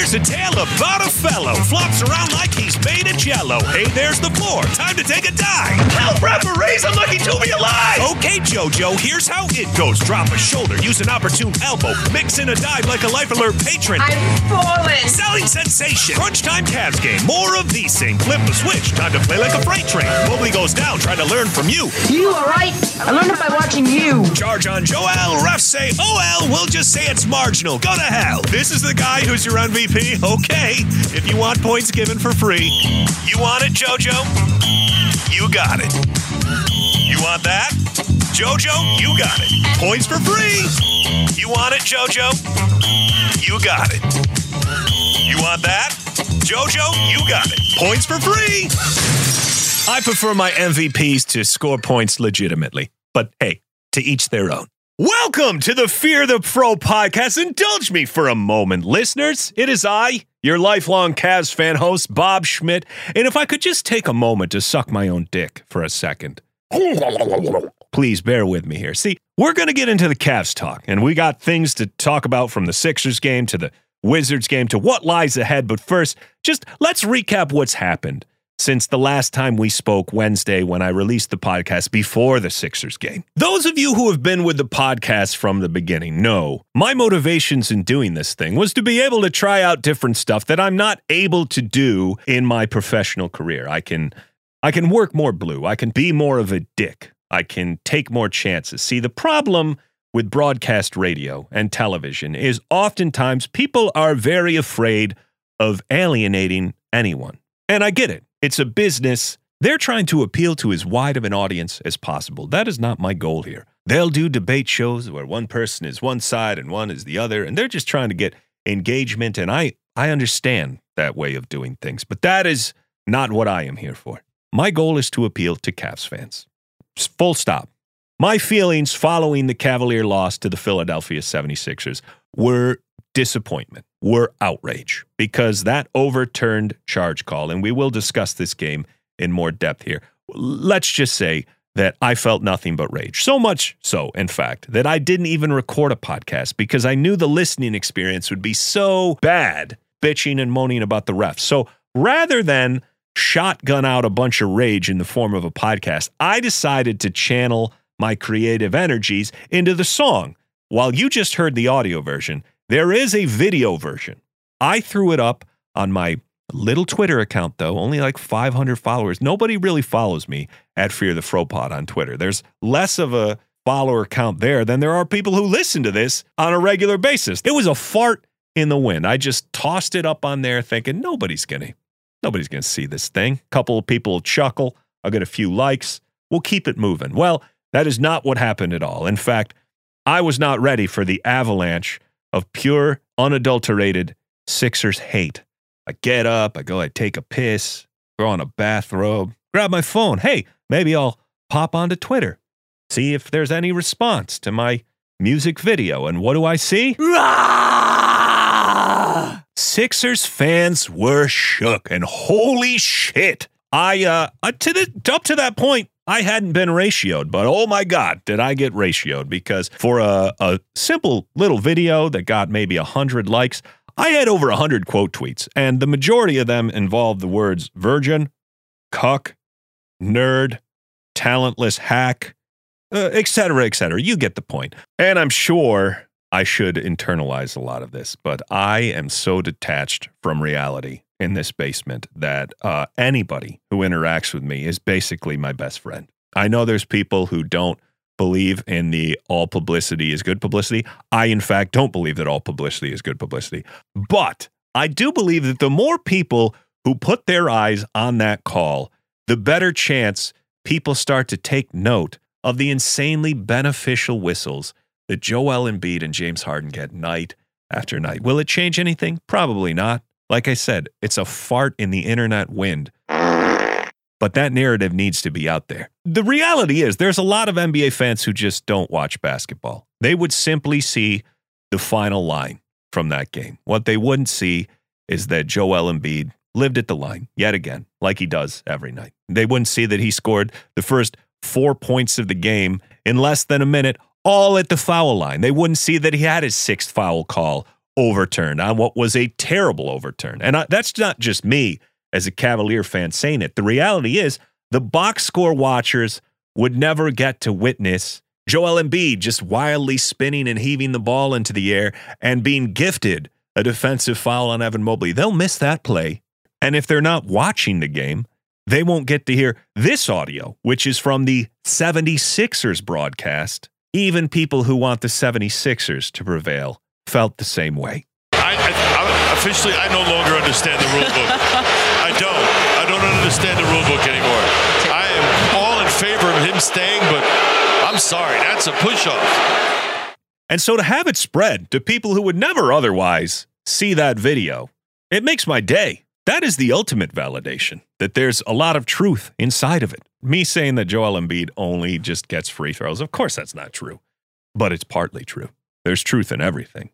Here's a tale about a fellow flops around like he's made of jello. Hey, there's the floor. Time to take a dive. Help, referees! I'm lucky to be alive. Okay, JoJo. Here's how it goes. Drop a shoulder. Use an opportune elbow. Mix in a dive like a life alert patron. I'm falling. Selling sensation. Crunch time Cavs game. More of these thing. Flip the switch. Time to play like a freight train. Mobley goes down. Trying to learn from you. You all right? I learned it by watching you. Charge on Joel. Refs say, oh, OL. We'll just say it's marginal. Go to hell. This is the guy who's your MVP. Okay. If you want points given for free, you want it, JoJo? You got it. You want that? JoJo, you got it. Points for free. You want it, JoJo? You got it. You want that? JoJo, you got it. Points for free. I prefer my MVPs to score points legitimately, but hey, to each their own. Welcome to the Fear the Fro podcast. Indulge me for a moment, listeners. It is I, your lifelong Cavs fan host, Bob Schmidt. And if I could just take a moment to suck my own dick for a second. Please bear with me here. See, we're going to get into the Cavs talk, and we got things to talk about from the Sixers game to the Wizards game to what lies ahead. But first, just let's recap what's happened since the last time we spoke Wednesday when I released the podcast before the Sixers game. Those of you who have been with the podcast from the beginning know my motivations in doing this thing was to be able to try out different stuff that I'm not able to do in my professional career. I can I can work more blue. I can be more of a dick. I can take more chances. See, the problem with broadcast radio and television is oftentimes people are very afraid of alienating anyone. And I get it. It's a business. They're trying to appeal to as wide of an audience as possible. That is not my goal here. They'll do debate shows where one person is one side and one is the other, and they're just trying to get engagement. And I, I understand that way of doing things, but that is not what I am here for. My goal is to appeal to Cavs fans. Full stop. My feelings following the Cavalier loss to the Philadelphia 76ers were disappointment, were outrage, because that overturned charge call, and we will discuss this game in more depth here. Let's just say that I felt nothing but rage. So much so, in fact, that I didn't even record a podcast because I knew the listening experience would be so bad, bitching and moaning about the refs. So rather than shotgun out a bunch of rage in the form of a podcast, I decided to channel my creative energies into the song. While you just heard the audio version, there is a video version. I threw it up on my little Twitter account, though, only like 500 followers. Nobody really follows me at Fear the Fropod on Twitter. There's less of a follower count there than there are people who listen to this on a regular basis. It was a fart in the wind. I just tossed it up on there thinking nobody's going to Nobody's going to see this thing. A couple of people will chuckle. I'll get a few likes. We'll keep it moving. Well, that is not what happened at all. In fact, I was not ready for the avalanche of pure, unadulterated Sixers hate. I get up, I go, I take a piss, throw on a bathrobe, grab my phone. Hey, maybe I'll pop onto Twitter, see if there's any response to my music video. And what do I see? Sixers fans were shook, and holy shit! I uh, uh to the up to that point, I hadn't been ratioed, but oh my god, did I get ratioed? Because for a, a simple little video that got maybe a hundred likes, I had over a hundred quote tweets, and the majority of them involved the words virgin, cuck, nerd, talentless hack, uh, etc. et. You get the point. And I'm sure I should internalize a lot of this, but I am so detached from reality in this basement that uh, anybody who interacts with me is basically my best friend. I know there's people who don't believe in the all publicity is good publicity. I, in fact, don't believe that all publicity is good publicity. But I do believe that the more people who put their eyes on that call, the better chance people start to take note of the insanely beneficial whistles that Joel Embiid and James Harden get night after night. Will it change anything? Probably not. Like I said, it's a fart in the internet wind. But that narrative needs to be out there. The reality is, there's a lot of NBA fans who just don't watch basketball. They would simply see the final line from that game. What they wouldn't see is that Joel Embiid lived at the line yet again, like he does every night. They wouldn't see that he scored the first four points of the game in less than a minute all at the foul line. They wouldn't see that he had his sixth foul call overturned on what was a terrible overturn. And I, that's not just me as a Cavalier fan saying it. The reality is the box score watchers would never get to witness Joel Embiid just wildly spinning and heaving the ball into the air and being gifted a defensive foul on Evan Mobley. They'll miss that play. And if they're not watching the game, they won't get to hear this audio, which is from the 76ers broadcast. Even people who want the 76ers to prevail felt the same way. I, I, I officially, I no longer understand the rule book. I don't. I don't understand the rule book anymore. I am all in favor of him staying, but I'm sorry, that's a push off. And so to have it spread to people who would never otherwise see that video, it makes my day. That is the ultimate validation that there's a lot of truth inside of it. Me saying that Joel Embiid only just gets free throws, of course that's not true, but it's partly true. There's truth in everything.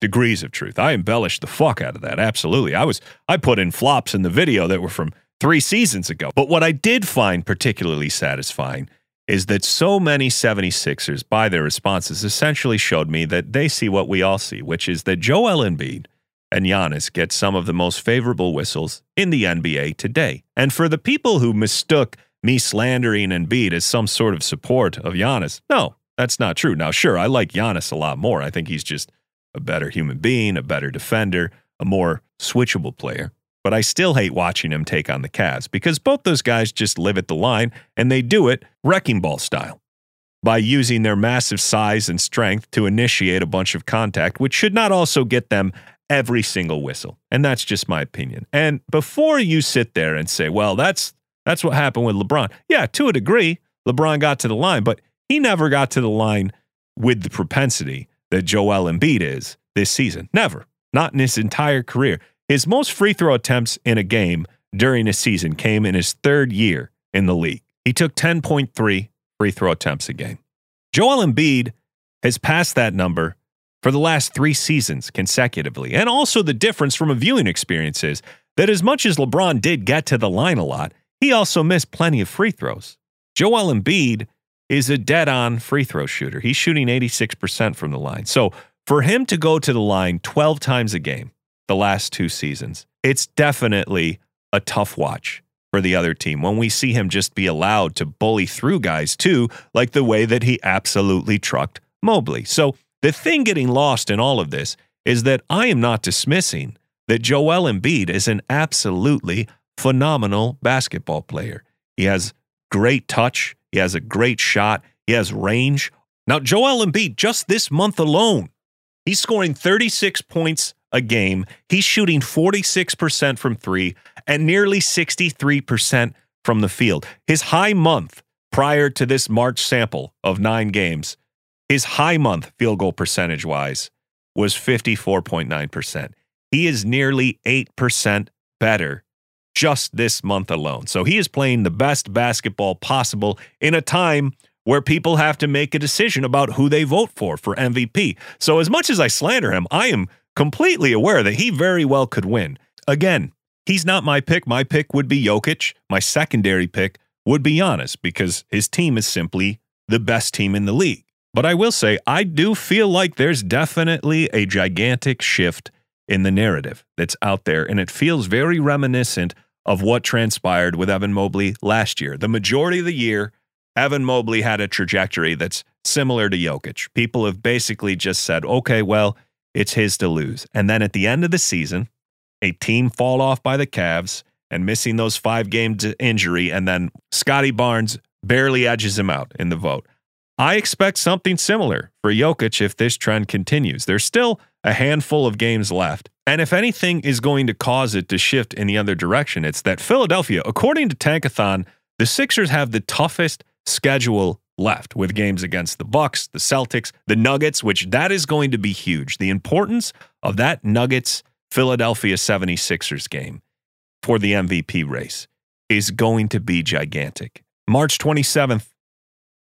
Degrees of truth. I embellished the fuck out of that. Absolutely. I was I put in flops in the video that were from 3 seasons ago. But what I did find particularly satisfying is that so many 76ers by their responses essentially showed me that they see what we all see, which is that Joel Embiid and Giannis get some of the most favorable whistles in the NBA today. And for the people who mistook me slandering Embiid as some sort of support of Giannis, no, that's not true. Now, sure, I like Giannis a lot more. I think he's just a better human being, a better defender, a more switchable player. But I still hate watching him take on the Cavs because both those guys just live at the line and they do it wrecking ball style by using their massive size and strength to initiate a bunch of contact, which should not also get them every single whistle. And that's just my opinion. And before you sit there and say, well, that's that's what happened with LeBron. Yeah, to a degree, LeBron got to the line, but he never got to the line with the propensity that Joel Embiid is this season. Never. Not in his entire career. His most free throw attempts in a game during a season came in his third year in the league. He took 10.3 free throw attempts a game. Joel Embiid has passed that number for the last three seasons consecutively. And also, the difference from a viewing experience is that as much as LeBron did get to the line a lot, he also missed plenty of free throws. Joel Embiid is a dead on free throw shooter. He's shooting 86% from the line. So for him to go to the line 12 times a game the last two seasons, it's definitely a tough watch for the other team when we see him just be allowed to bully through guys too, like the way that he absolutely trucked Mobley. So the thing getting lost in all of this is that I am not dismissing that Joel Embiid is an absolutely phenomenal basketball player. He has great touch. He has a great shot. He has range. Now, Joel Embiid, just this month alone, he's scoring 36 points a game. He's shooting 46% from three and nearly 63% from the field. His high month prior to this March sample of nine games, his high month field goal percentage wise was 54.9%. He is nearly 8% better just this month alone. So he is playing the best basketball possible in a time where people have to make a decision about who they vote for for MVP. So as much as I slander him, I am completely aware that he very well could win. Again, he's not my pick. My pick would be Jokic. My secondary pick would be Giannis because his team is simply the best team in the league. But I will say, I do feel like there's definitely a gigantic shift in the narrative that's out there, and it feels very reminiscent of what transpired with Evan Mobley last year. The majority of the year, Evan Mobley had a trajectory that's similar to Jokic. People have basically just said, okay, well, it's his to lose. And then at the end of the season, a team fall off by the Cavs and missing those five games injury, and then Scottie Barnes barely edges him out in the vote. I expect something similar for Jokic if this trend continues. There's still a handful of games left. And if anything is going to cause it to shift in the other direction, it's that Philadelphia, according to Tankathon, the Sixers have the toughest schedule left with games against the Bucks, the Celtics, the Nuggets, which that is going to be huge. The importance of that Nuggets Philadelphia 76ers game for the MVP race is going to be gigantic. March 27th,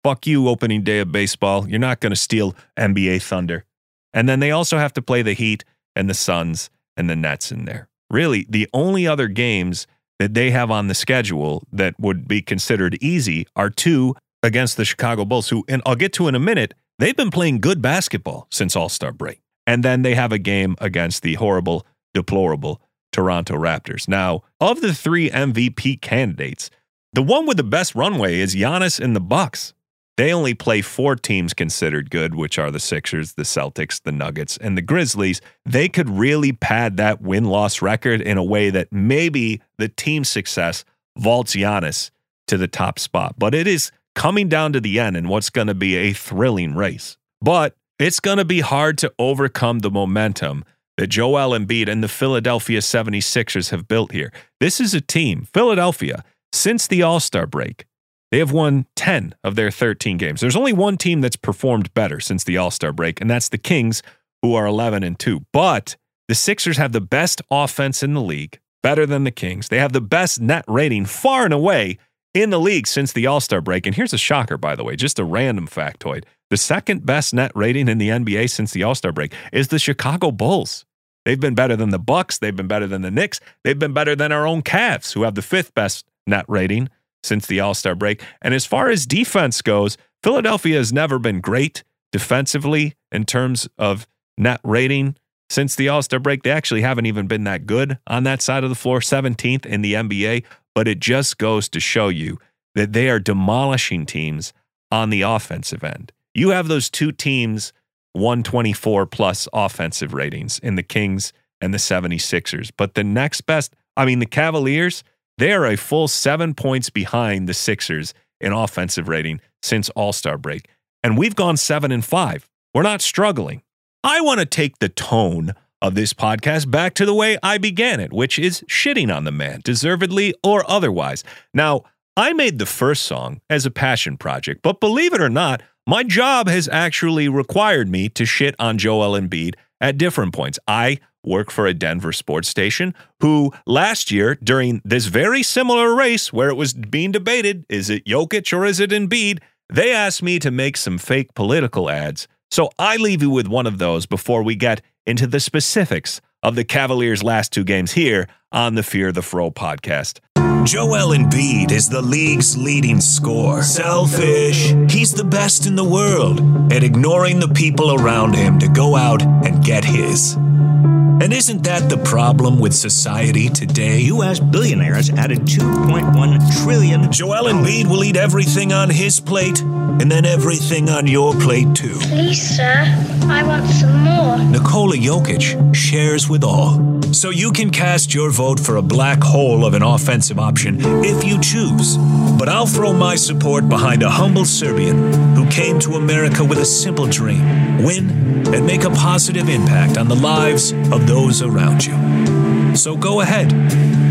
fuck you opening day of baseball. You're not going to steal NBA thunder. And then they also have to play the Heat and the Suns and the Nets in there. Really, the only other games that they have on the schedule that would be considered easy are two against the Chicago Bulls, who, and I'll get to in a minute, they've been playing good basketball since All Star break. And then they have a game against the horrible, deplorable Toronto Raptors. Now, of the three MVP candidates, the one with the best runway is Giannis in the Bucks. They only play four teams considered good, which are the Sixers, the Celtics, the Nuggets, and the Grizzlies. They could really pad that win loss record in a way that maybe the team success vaults Giannis to the top spot. But it is coming down to the end and what's going to be a thrilling race. But it's going to be hard to overcome the momentum that Joel Embiid and the Philadelphia 76ers have built here. This is a team, Philadelphia, since the All Star break, they have won 10 of their 13 games. There's only one team that's performed better since the All Star break, and that's the Kings, who are 11 and 2. But the Sixers have the best offense in the league, better than the Kings. They have the best net rating far and away in the league since the All Star break. And here's a shocker, by the way, just a random factoid. The second best net rating in the NBA since the All Star break is the Chicago Bulls. They've been better than the Bucks. They've been better than the Knicks. They've been better than our own Cavs, who have the fifth best net rating since the All Star break. And as far as defense goes, Philadelphia has never been great defensively in terms of net rating. Since the All Star break, they actually haven't even been that good on that side of the floor, 17th in the NBA. But it just goes to show you that they are demolishing teams on the offensive end. You have those two teams, 124 plus offensive ratings in the Kings and the 76ers. But the next best, I mean, the Cavaliers, they are a full seven points behind the Sixers in offensive rating since All Star break. And we've gone seven and five. We're not struggling. I want to take the tone of this podcast back to the way I began it, which is shitting on the man, deservedly or otherwise. Now, I made the first song as a passion project, but believe it or not, my job has actually required me to shit on Joel Embiid at different points. I work for a Denver sports station who last year, during this very similar race where it was being debated is it Jokic or is it Embiid? They asked me to make some fake political ads. So I leave you with one of those before we get into the specifics of the Cavaliers' last two games here on the Fear the Fro podcast. Joel Embiid is the league's leading scorer. Selfish. He's the best in the world at ignoring the people around him to go out and get his. And isn't that the problem with society today? U.S. billionaires added 2.1 trillion. Joel Embiid will eat everything on his plate and then everything on your plate too. Please, sir, I want some more. Nikola Jokic shares with all. So you can cast your vote for a black hole of an offensive option if you choose. But I'll throw my support behind a humble Serbian who came to America with a simple dream win and make a positive impact on the lives of those around you. So go ahead,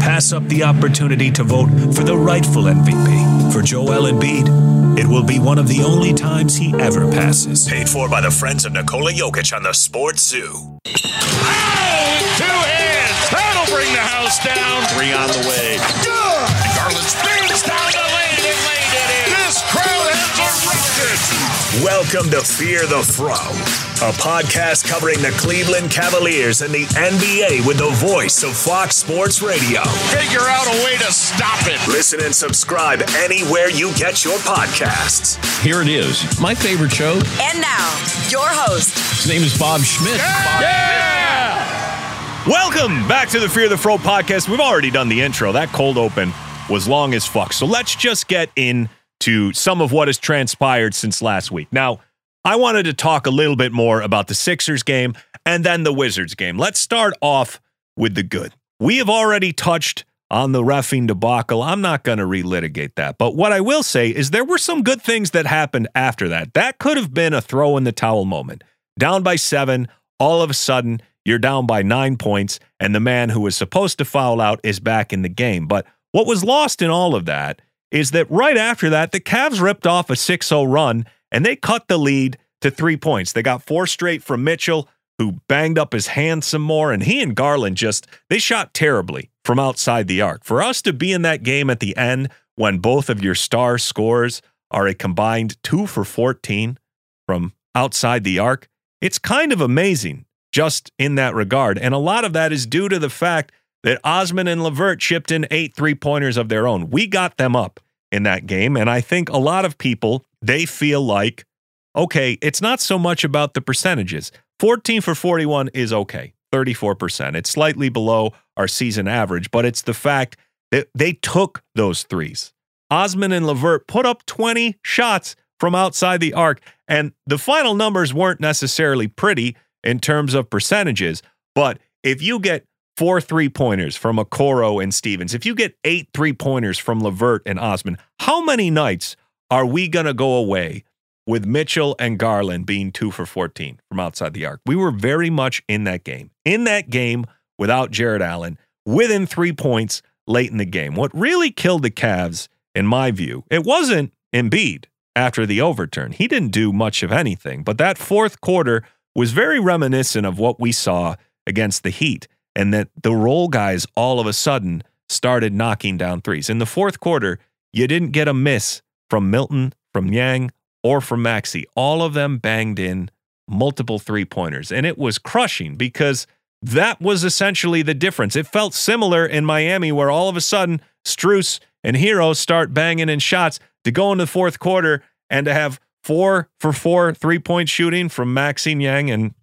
pass up the opportunity to vote for the rightful MVP. For Joel Embiid, it will be one of the only times he ever passes. Paid for by the friends of Nikola Jokic on the Sports Zoo. Two hands. That'll bring the house down. Three on the way. Welcome to Fear the Fro, a podcast covering the Cleveland Cavaliers and the NBA with the voice of Fox Sports Radio. Figure out a way to stop it. Listen and subscribe anywhere you get your podcasts. Here it is. My favorite show. And now, your host, His name is Bob Schmidt. Welcome back to the Fear the Fro podcast. We've already done the intro. That cold open was long as fuck. So let's just get into some of what has transpired since last week. Now, I wanted to talk a little bit more about the Sixers game and then the Wizards game. Let's start off with the good. We have already touched on the refing debacle. I'm not going to relitigate that. But what I will say is there were some good things that happened after that. That could have been a throw in the towel moment. Down by seven, all of a sudden, you're down by nine points, and the man who was supposed to foul out is back in the game. But what was lost in all of that is that right after that, the Cavs ripped off a 6 0 run and they cut the lead to three points. They got four straight from Mitchell, who banged up his hand some more, and he and Garland just they shot terribly from outside the arc. For us to be in that game at the end when both of your star scores are a combined two for 14 from outside the arc, it's kind of amazing just in that regard. And a lot of that is due to the fact that Osman and LeVert chipped in eight three pointers of their own. We got them up in that game. And I think a lot of people, they feel like, okay, it's not so much about the percentages. 14 for 41 is okay, 34%. It's slightly below our season average, but it's the fact that they took those threes. Osman and LeVert put up 20 shots from outside the arc, and the final numbers weren't necessarily pretty in terms of percentages, but if you get four three pointers from Okoro and Stevens, if you get eight three pointers from LeVert and Osman, how many nights are we going to go away with Mitchell and Garland being two for 14 from outside the arc? We were very much in that game. In that game without Jarrett Allen, within three points late in the game. What really killed the Cavs, in my view, it wasn't Embiid after the overturn. He didn't do much of anything, but that fourth quarter was very reminiscent of what we saw against the Heat and that the role guys all of a sudden started knocking down threes. In the fourth quarter, you didn't get a miss from Milton, from Niang, or from Maxey. All of them banged in multiple three pointers, and it was crushing because that was essentially the difference. It felt similar in Miami, where all of a sudden Strus and Herro start banging in shots to go into the fourth quarter and to have four for four three point shooting from Maxey Niang and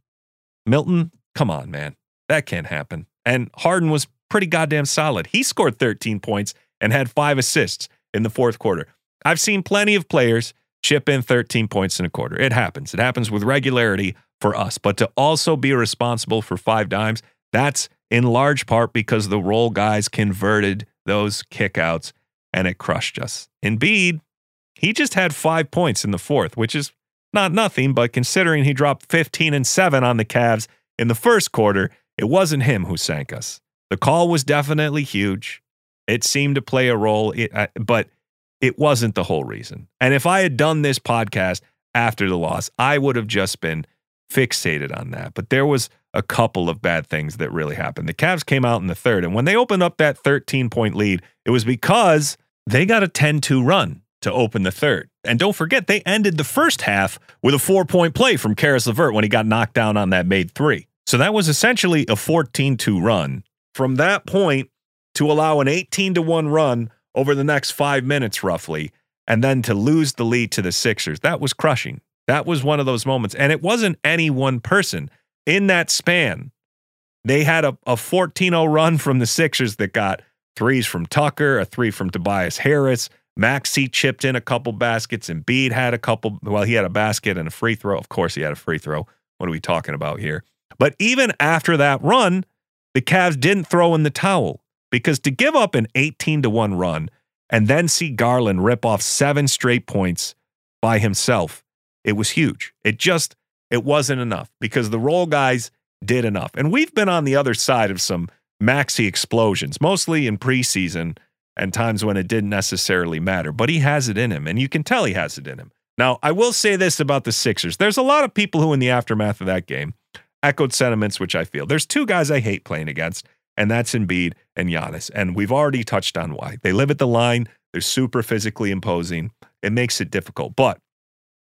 Milton. Come on, man. That can't happen. And Harden was pretty goddamn solid. He scored 13 points and had five assists in the fourth quarter. I've seen plenty of players chip in 13 points in a quarter. It happens. It happens with regularity for us. But to also be responsible for five dimes, that's in large part because the role guys converted those kickouts and it crushed us. Embiid, he just had five points in the fourth, which is not nothing, but considering he dropped 15 and 7 on the Cavs in the first quarter, it wasn't him who sank us. The call was definitely huge. It seemed to play a role, uh, but it wasn't the whole reason. And if I had done this podcast after the loss, I would have just been fixated on that. But there was a couple of bad things that really happened. The Cavs came out in the third, and when they opened up that 13 point lead, it was because they got a 10 2 run to open the third. And don't forget, they ended the first half with a four point play from Caris LeVert when he got knocked down on that made three. So that was essentially a 14 2 run. From that point to allow an 18 to 1 run over the next five minutes, roughly, and then to lose the lead to the Sixers, that was crushing. That was one of those moments. And it wasn't any one person in that span. They had a, a 14 0 run from the Sixers that got threes from Tucker, a three from Tobias Harris. Maxey chipped in a couple baskets, and Embiid had a couple. Well, he had a basket and a free throw. Of course, he had a free throw. What are we talking about here? But even after that run, the Cavs didn't throw in the towel because to give up an 18 to 1 run and then see Garland rip off seven straight points by himself, it was huge. It just it wasn't enough because the role guys did enough. And we've been on the other side of some Maxey explosions, mostly in preseason and times when it didn't necessarily matter, but he has it in him and you can tell he has it in him. Now, I will say this about the Sixers. There's a lot of people who in the aftermath of that game echoed sentiments which I feel. There's two guys I hate playing against, and that's Embiid and Giannis. And we've already touched on why. They live at the line, they're super physically imposing. It makes it difficult. But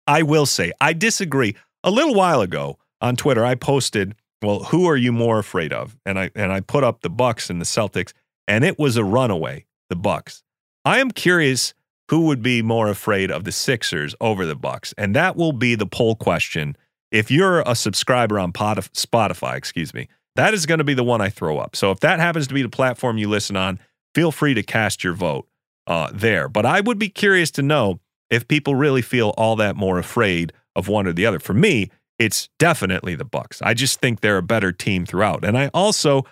I will say, I disagree. A little while ago on Twitter, I posted, well, who are you more afraid of? And I and I put up the Bucks and the Celtics, and it was a runaway, the Bucks. I am curious who would be more afraid of the Sixers over the Bucks, and that will be the poll question if you're a subscriber on Spotify, excuse me, that is going to be the one I throw up. So if that happens to be the platform you listen on, feel free to cast your vote uh, there. But I would be curious to know if people really feel all that more afraid of one or the other. For me, it's definitely the Bucks. I just think they're a better team throughout. And I also,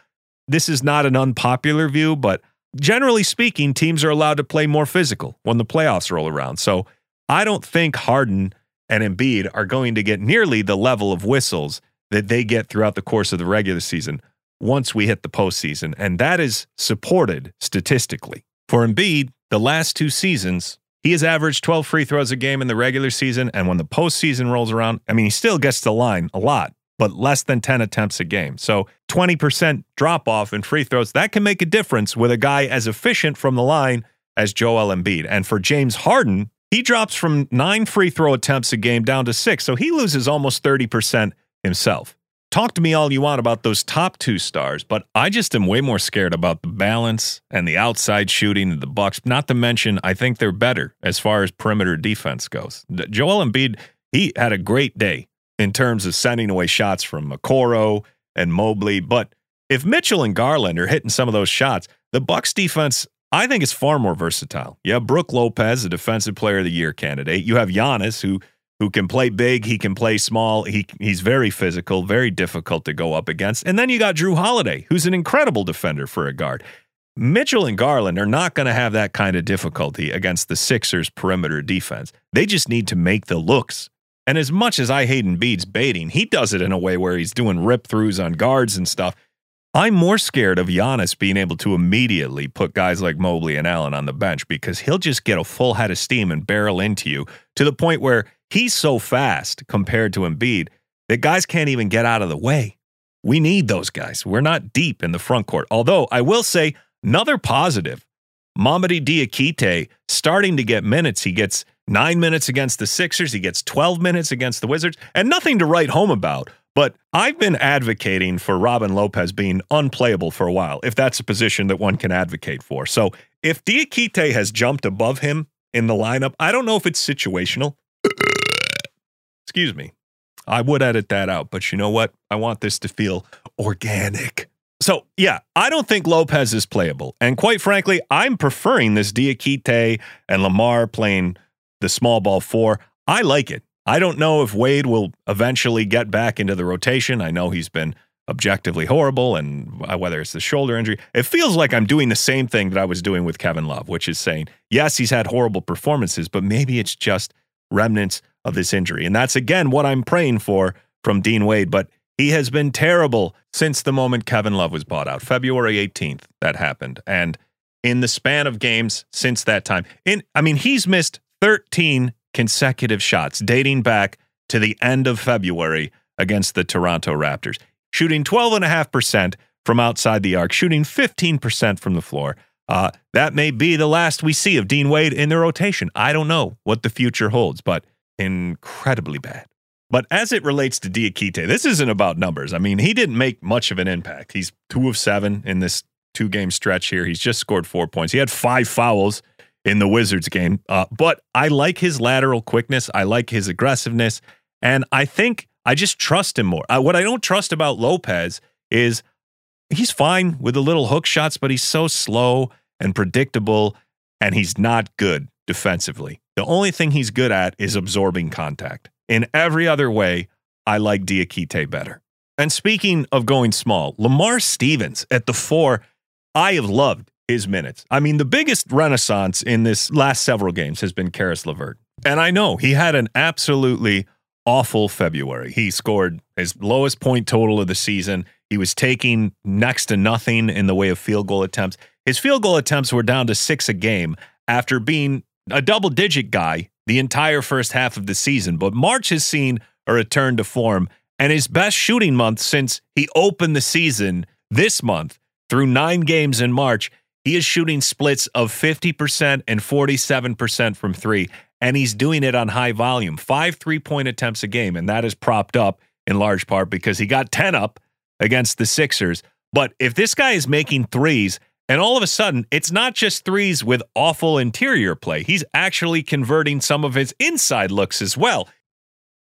this is not an unpopular view, but generally speaking, teams are allowed to play more physical when the playoffs roll around. So I don't think Harden and Embiid are going to get nearly the level of whistles that they get throughout the course of the regular season once we hit the postseason. And that is supported statistically. For Embiid, the last two seasons, he has averaged 12 free throws a game in the regular season. And when the postseason rolls around, I mean, he still gets to line a lot, but less than 10 attempts a game. So 20% drop off in free throws, that can make a difference with a guy as efficient from the line as Joel Embiid. And for James Harden, he drops from nine free throw attempts a game down to six, so he loses almost 30% himself. Talk to me all you want about those top two stars, but I just am way more scared about the balance and the outside shooting of the Bucks. Not to mention, I think they're better as far as perimeter defense goes. Joel Embiid, he had a great day in terms of sending away shots from Okoro and Mobley. But if Mitchell and Garland are hitting some of those shots, the Bucks defense, I think, is far more versatile. You have Brooke Lopez, a defensive player of the year candidate. You have Giannis, who who can play big, he can play small. He he's very physical, very difficult to go up against. And then you got Jrue Holiday, who's an incredible defender for a guard. Mitchell and Garland are not going to have that kind of difficulty against the Sixers perimeter defense. They just need to make the looks. And as much as I hate Embiid's baiting, he does it in a way where he's doing rip throughs on guards and stuff. I'm more scared of Giannis being able to immediately put guys like Mobley and Allen on the bench because he'll just get a full head of steam and barrel into you to the point where he's so fast compared to Embiid that guys can't even get out of the way. We need those guys. We're not deep in the front court. Although I will say another positive, Mamadi Diakite starting to get minutes. He gets nine minutes against the Sixers. He gets 12 minutes against the Wizards and nothing to write home about. But I've been advocating for Robin Lopez being unplayable for a while, if that's a position that one can advocate for. So if Diakite has jumped above him in the lineup, I don't know if it's situational. Excuse me. I would edit that out, but you know what? I want this to feel organic. So, yeah, I don't think Lopez is playable. And quite frankly, I'm preferring this Diakite and Lamar playing the small ball four. I like it. I don't know if Wade will eventually get back into the rotation. I know he's been objectively horrible and uh, whether it's the shoulder injury, it feels like I'm doing the same thing that I was doing with Kevin Love, which is saying, yes, he's had horrible performances, but maybe it's just remnants of this injury. And that's again what I'm praying for from Dean Wade, but he has been terrible since the moment Kevin Love was bought out. February 18th that happened. And in the span of games since that time, in I mean he's missed 13 consecutive shots dating back to the end of February against the Toronto Raptors shooting 12.5% from outside the arc, shooting 15% from the floor. Uh, that may be the last we see of Dean Wade in the rotation. I don't know what the future holds, but incredibly bad. But as it relates to Diakite, this isn't about numbers. I mean, he didn't make much of an impact. He's two of seven in this two game stretch here. He's just scored four points. He had five fouls in the Wizards game. Uh, but I like his lateral quickness. I like his aggressiveness. And I think I just trust him more. Uh, what I don't trust about Lopez is he's fine with the little hook shots, but he's so slow and predictable, and he's not good defensively. The only thing he's good at is absorbing contact. In every other way, I like Diakite better. And speaking of going small, Lamar Stevens at the four, I have loved his minutes. I mean, the biggest renaissance in this last several games has been Caris LeVert. And I know he had an absolutely awful February. He scored his lowest point total of the season. He was taking next to nothing in the way of field goal attempts. His field goal attempts were down to six a game after being a double digit guy the entire first half of the season. But March has seen a return to form and his best shooting month since he opened the season this month through nine games in March. He is shooting splits of 50% and 47% from three and he's doing it on high volume, five three point attempts a game. And that is propped up in large part because he got 10 up against the Sixers. But if this guy is making threes, and all of a sudden, it's not just threes with awful interior play, he's actually converting some of his inside looks as well.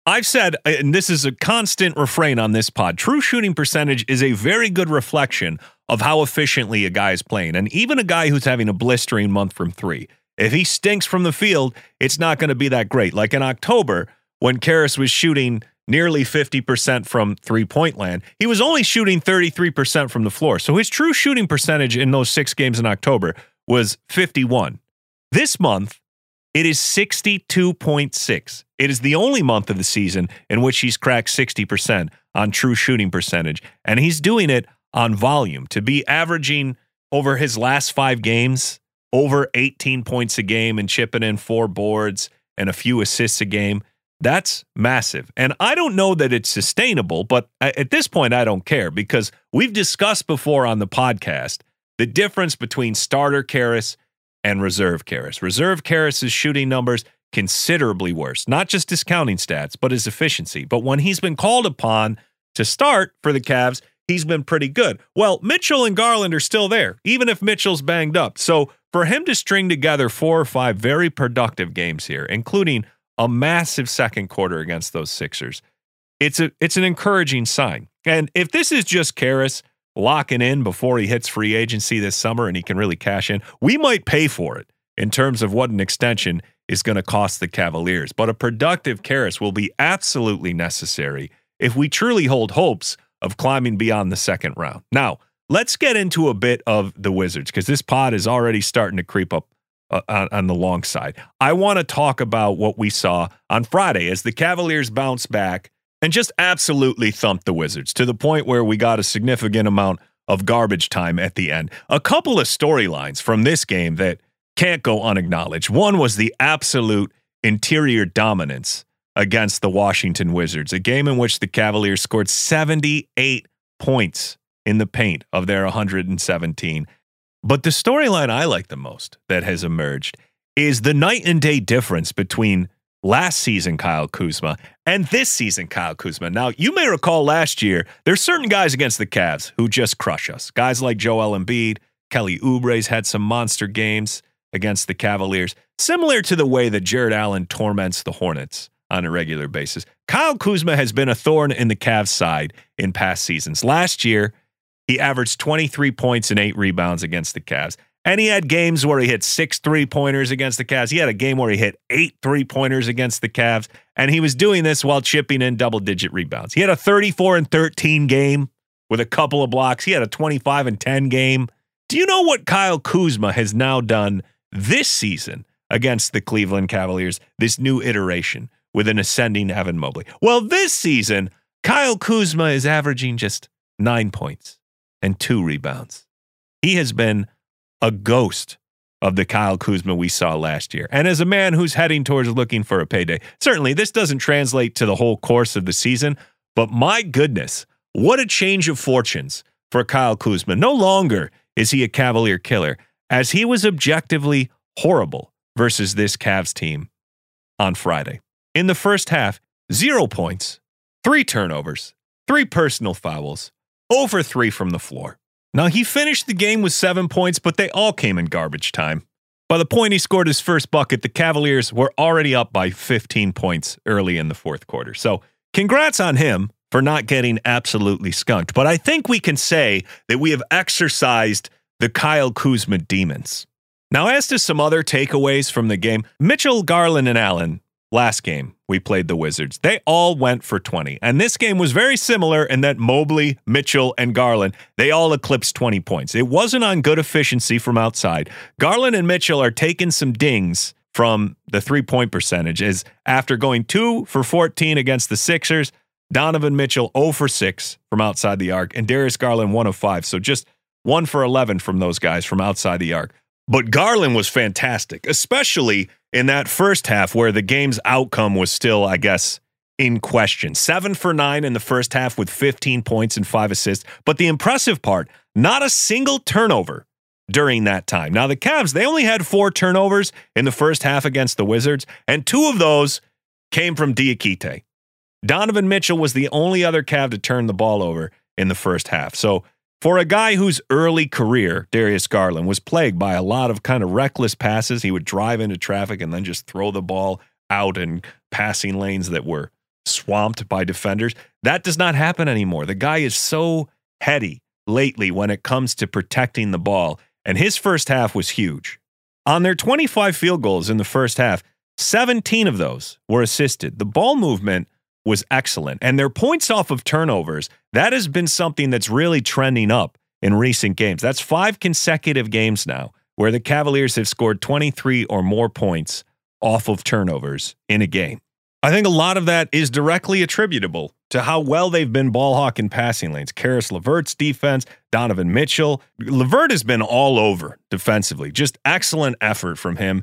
I've said, and this is a constant refrain on this pod true shooting percentage is a very good reflection of how efficiently a guy is playing. And even a guy who's having a blistering month from three. If he stinks from the field, it's not going to be that great. Like in October, when Caris was shooting nearly 50% from three point land, he was only shooting 33% from the floor. So his true shooting percentage in those six games in October was 51. This month, it is 62.6. It is the only month of the season in which he's cracked 60% on true shooting percentage. And he's doing it on volume. To be averaging over his last five games over 18 points a game and chipping in four boards and a few assists a game. That's massive. And I don't know that it's sustainable, but at this point, I don't care because we've discussed before on the podcast the difference between starter Caris and reserve Caris. Reserve Caris's shooting numbers considerably worse, not just discounting stats, but his efficiency. But when he's been called upon to start for the Cavs, he's been pretty good. Well, Mitchell and Garland are still there, even if Mitchell's banged up. So for him to string together four or five very productive games here, including a massive second quarter against those Sixers, it's a it's an encouraging sign. And if this is just Caris locking in before he hits free agency this summer and he can really cash in, we might pay for it in terms of what an extension is going to cost the Cavaliers. But a productive Caris will be absolutely necessary if we truly hold hopes of climbing beyond the second round. Now, let's get into a bit of the Wizards because this pod is already starting to creep up uh, on, on the long side. I want to talk about what we saw on Friday as the Cavaliers bounce back and just absolutely thumped the Wizards to the point where we got a significant amount of garbage time at the end. A couple of storylines from this game that can't go unacknowledged. One was the absolute interior dominance against the Washington Wizards, a game in which the Cavaliers scored 78 points in the paint of their 117. But the storyline I like the most that has emerged is the night and day difference between last season Kyle Kuzma and this season Kyle Kuzma. Now, you may recall last year, there's certain guys against the Cavs who just crush us. Guys like Joel Embiid, Kelly Oubre's had some monster games against the Cavaliers, similar to the way that Jarrett Allen torments the Hornets on a regular basis. Kyle Kuzma has been a thorn in the Cavs side in past seasons. Last year, he averaged 23 points and eight rebounds against the Cavs. And he had games where he hit six three pointers against the Cavs. He had a game where he hit eight three pointers against the Cavs. And he was doing this while chipping in double digit rebounds. He had a 34 and 13 game with a couple of blocks. He had a 25 and 10 game. Do you know what Kyle Kuzma has now done this season against the Cleveland Cavaliers, this new iteration with an ascending Evan Mobley? Well, this season, Kyle Kuzma is averaging just nine points and two rebounds. He has been a ghost of the Kyle Kuzma we saw last year. And as a man who's heading towards looking for a payday, certainly this doesn't translate to the whole course of the season, but my goodness, what a change of fortunes for Kyle Kuzma. No longer is he a Cavalier killer, as he was objectively horrible versus this Cavs team on Friday. In the first half, zero points, three turnovers, three personal fouls, over three from the floor. Now, he finished the game with seven points, but they all came in garbage time. By the point he scored his first bucket, the Cavaliers were already up by 15 points early in the fourth quarter. So, congrats on him for not getting absolutely skunked. But I think we can say that we have exercised the Kyle Kuzma demons. Now, as to some other takeaways from the game, Mitchell, Garland, and Allen last game we played the Wizards. They all went for 20. And this game was very similar in that Mobley, Mitchell, and Garland, they all eclipsed 20 points. It wasn't on good efficiency from outside. Garland and Mitchell are taking some dings from the three point percentage as after going 2 for 14 against the Sixers, Donovan Mitchell 0 for 6 from outside the arc and Darius Garland 1 of 5. So just 1 for 11 from those guys from outside the arc. But Garland was fantastic, especially in that first half where the game's outcome was still, I guess, in question. Seven for nine in the first half with 15 points and five assists. But the impressive part, not a single turnover during that time. Now, the Cavs, they only had four turnovers in the first half against the Wizards, and two of those came from Diakite. Donovan Mitchell was the only other Cav to turn the ball over in the first half. So for a guy whose early career, Darius Garland, was plagued by a lot of kind of reckless passes, he would drive into traffic and then just throw the ball out in passing lanes that were swamped by defenders. That does not happen anymore. The guy is so heady lately when it comes to protecting the ball, and his first half was huge. On their 25 field goals in the first half, 17 of those were assisted. The ball movement was excellent. And their points off of turnovers, that has been something that's really trending up in recent games. That's five consecutive games now where the Cavaliers have scored 23 or more points off of turnovers in a game. I think a lot of that is directly attributable to how well they've been ball hawking passing lanes. Caris LeVert's defense, Donovan Mitchell. LeVert has been all over defensively. Just excellent effort from him.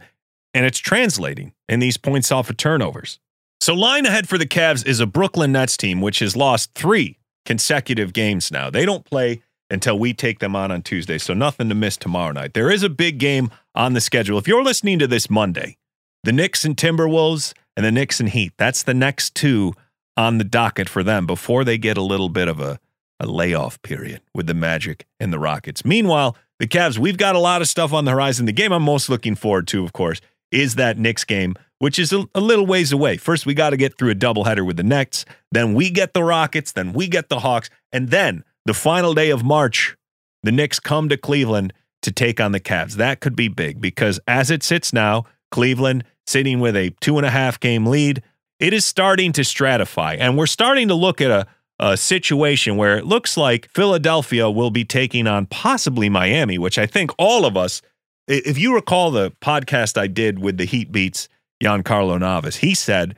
And it's translating in these points off of turnovers. So, line ahead for the Cavs is a Brooklyn Nets team, which has lost three consecutive games now. They don't play until we take them on on Tuesday, so nothing to miss tomorrow night. There is a big game on the schedule. If you're listening to this Monday, the Knicks and Timberwolves and the Knicks and Heat, that's the next two on the docket for them before they get a little bit of a, a layoff period with the Magic and the Rockets. Meanwhile, the Cavs, we've got a lot of stuff on the horizon. The game I'm most looking forward to, of course, is that Knicks game which is a, a little ways away. First, we got to get through a doubleheader with the Nets. Then we get the Rockets. Then we get the Hawks. And then the final day of March, the Knicks come to Cleveland to take on the Cavs. That could be big because as it sits now, Cleveland sitting with a two and a half game lead, it is starting to stratify. And we're starting to look at a, a situation where it looks like Philadelphia will be taking on possibly Miami, which I think all of us, if you recall the podcast I did with the Heat Beats, Giancarlo Navas, he said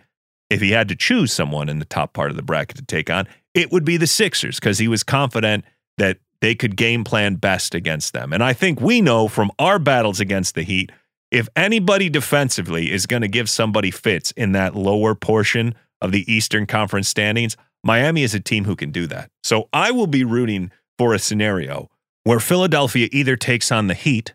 if he had to choose someone in the top part of the bracket to take on, it would be the Sixers because he was confident that they could game plan best against them. And I think we know from our battles against the Heat, if anybody defensively is going to give somebody fits in that lower portion of the Eastern Conference standings, Miami is a team who can do that. So I will be rooting for a scenario where Philadelphia either takes on the Heat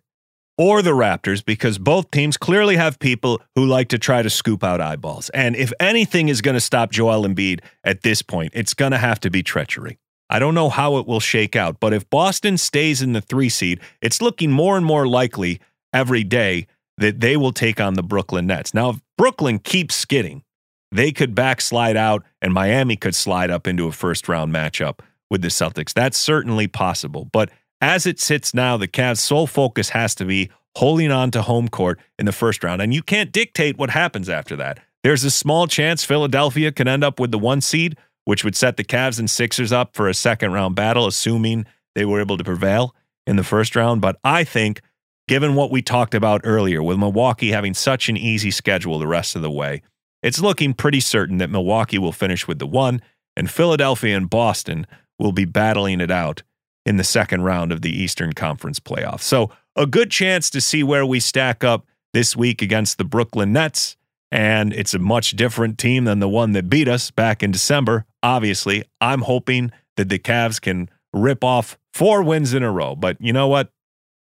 or the Raptors because both teams clearly have people who like to try to scoop out eyeballs. And if anything is going to stop Joel Embiid at this point, it's going to have to be treachery. I don't know how it will shake out, but if Boston stays in the three seed, it's looking more and more likely every day that they will take on the Brooklyn Nets. Now, if Brooklyn keeps skidding, they could backslide out and Miami could slide up into a first round matchup with the Celtics. That's certainly possible. But as it sits now, the Cavs' sole focus has to be holding on to home court in the first round. And you can't dictate what happens after that. There's a small chance Philadelphia can end up with the one seed, which would set the Cavs and Sixers up for a second round battle, assuming they were able to prevail in the first round. But I think, given what we talked about earlier, with Milwaukee having such an easy schedule the rest of the way, it's looking pretty certain that Milwaukee will finish with the one, and Philadelphia and Boston will be battling it out in the second round of the Eastern Conference playoffs. So, a good chance to see where we stack up this week against the Brooklyn Nets. And it's a much different team than the one that beat us back in December. Obviously, I'm hoping that the Cavs can rip off four wins in a row. But you know what?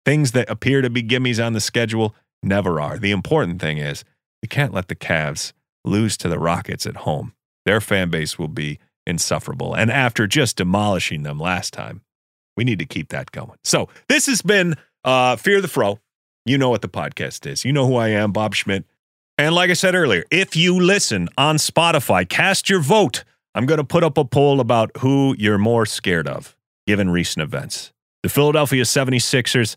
Things that appear to be gimmies on the schedule never are. The important thing is you can't let the Cavs lose to the Rockets at home. Their fan base will be insufferable. And after just demolishing them last time, we need to keep that going. So this has been uh, Fear the Fro. You know what the podcast is. You know who I am, Bob Schmidt. And like I said earlier, if you listen on Spotify, cast your vote. I'm going to put up a poll about who you're more scared of given recent events the Philadelphia 76ers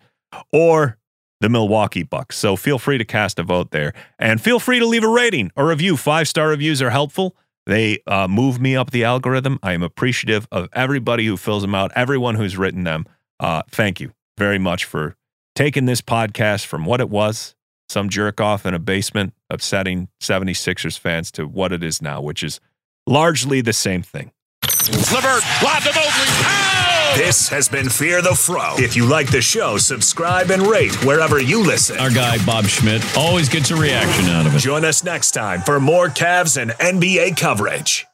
or the Milwaukee Bucks. So feel free to cast a vote there and feel free to leave a rating or review. Five star reviews are helpful. They uh, move me up the algorithm. I am appreciative of everybody who fills them out, everyone who's written them. Uh, thank you very much for taking this podcast from what it was, some jerk off in a basement upsetting 76ers fans, to what it is now, which is largely the same thing. LeVert, to Mobley. Oh! This has been Fear the Fro. If you like the show, subscribe and rate wherever you listen. Our guy, Bob Schmidt, always gets a reaction out of it. Join us next time for more Cavs and NBA coverage.